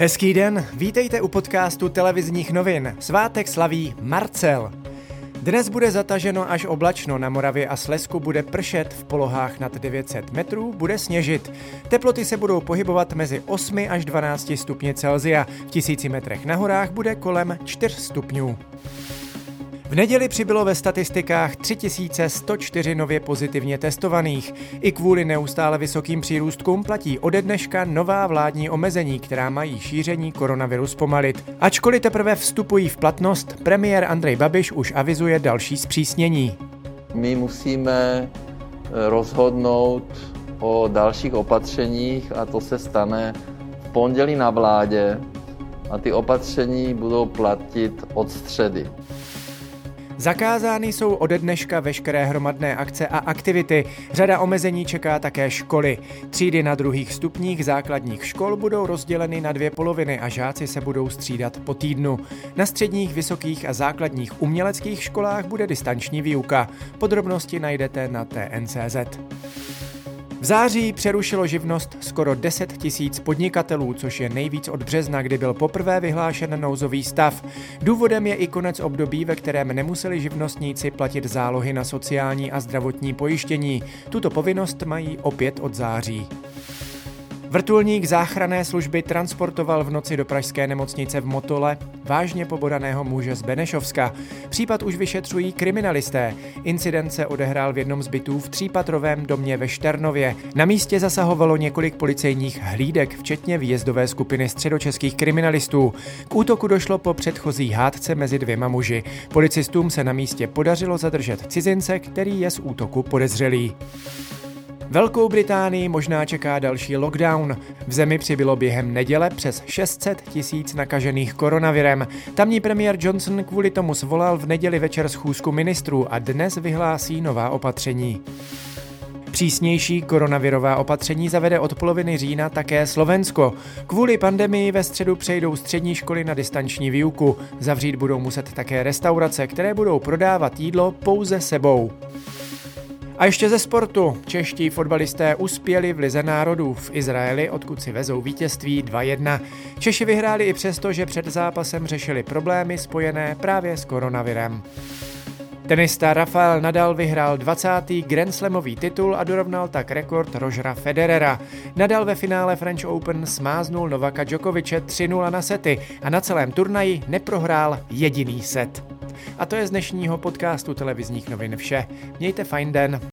Hezký den, vítejte u podcastu televizních novin. Svátek slaví Marcel. Dnes bude zataženo až oblačno, na Moravě a Slesku bude pršet, v polohách nad 900 metrů bude sněžit. Teploty se budou pohybovat mezi 8 až 12 stupně Celzia, v tisíci metrech na horách bude kolem 4 stupňů. V neděli přibylo ve statistikách 3104 nově pozitivně testovaných. I kvůli neustále vysokým přírůstkům platí ode dneška nová vládní omezení, která mají šíření koronaviru zpomalit. Ačkoliv teprve vstupují v platnost, premiér Andrej Babiš už avizuje další zpřísnění. My musíme eh, rozhodnout o dalších opatřeních a to se stane v pondělí na vládě a ty opatření budou platit od středy. Zakázány jsou ode dneška veškeré hromadné akce a aktivity. Řada omezení čeká také školy. Třídy na druhých stupních základních škol budou rozděleny na dvě poloviny a žáci se budou střídat po týdnu. Na středních, vysokých a základních uměleckých školách bude distanční výuka. Podrobnosti najdete na TNCZ. V září přerušilo živnost skoro 10 tisíc podnikatelů, což je nejvíc od března, kdy byl poprvé vyhlášen nouzový stav. Důvodem je i konec období, ve kterém nemuseli živnostníci platit zálohy na sociální a zdravotní pojištění. Tuto povinnost mají opět od září. Vrtulník záchranné služby transportoval v noci do pražské nemocnice v Motole vážně pobodaného muže z Benešovska. Případ už vyšetřují kriminalisté. Incident se odehrál v jednom z bytů v třípatrovém domě ve Šternově. Na místě zasahovalo několik policejních hlídek, včetně výjezdové skupiny středočeských kriminalistů. K útoku došlo po předchozí hádce mezi dvěma muži. Policistům se na místě podařilo zadržet cizince, který je z útoku podezřelý. Velkou Británii možná čeká další lockdown. V zemi přibylo během neděle přes 600 tisíc nakažených koronavirem. Tamní premiér Johnson kvůli tomu svolal v neděli večer schůzku ministrů a dnes vyhlásí nová opatření. Přísnější koronavirová opatření zavede od poloviny října také Slovensko. Kvůli pandemii ve středu přejdou střední školy na distanční výuku. Zavřít budou muset také restaurace, které budou prodávat jídlo pouze sebou. A ještě ze sportu. Čeští fotbalisté uspěli v Lize národů v Izraeli, odkud si vezou vítězství 2-1. Češi vyhráli i přesto, že před zápasem řešili problémy spojené právě s koronavirem. Tenista Rafael Nadal vyhrál 20. Grand Slamový titul a dorovnal tak rekord Rožera Federera. Nadal ve finále French Open smáznul Novaka Djokoviče 3-0 na sety a na celém turnaji neprohrál jediný set. A to je z dnešního podcastu televizních novin vše. Mějte fajn den.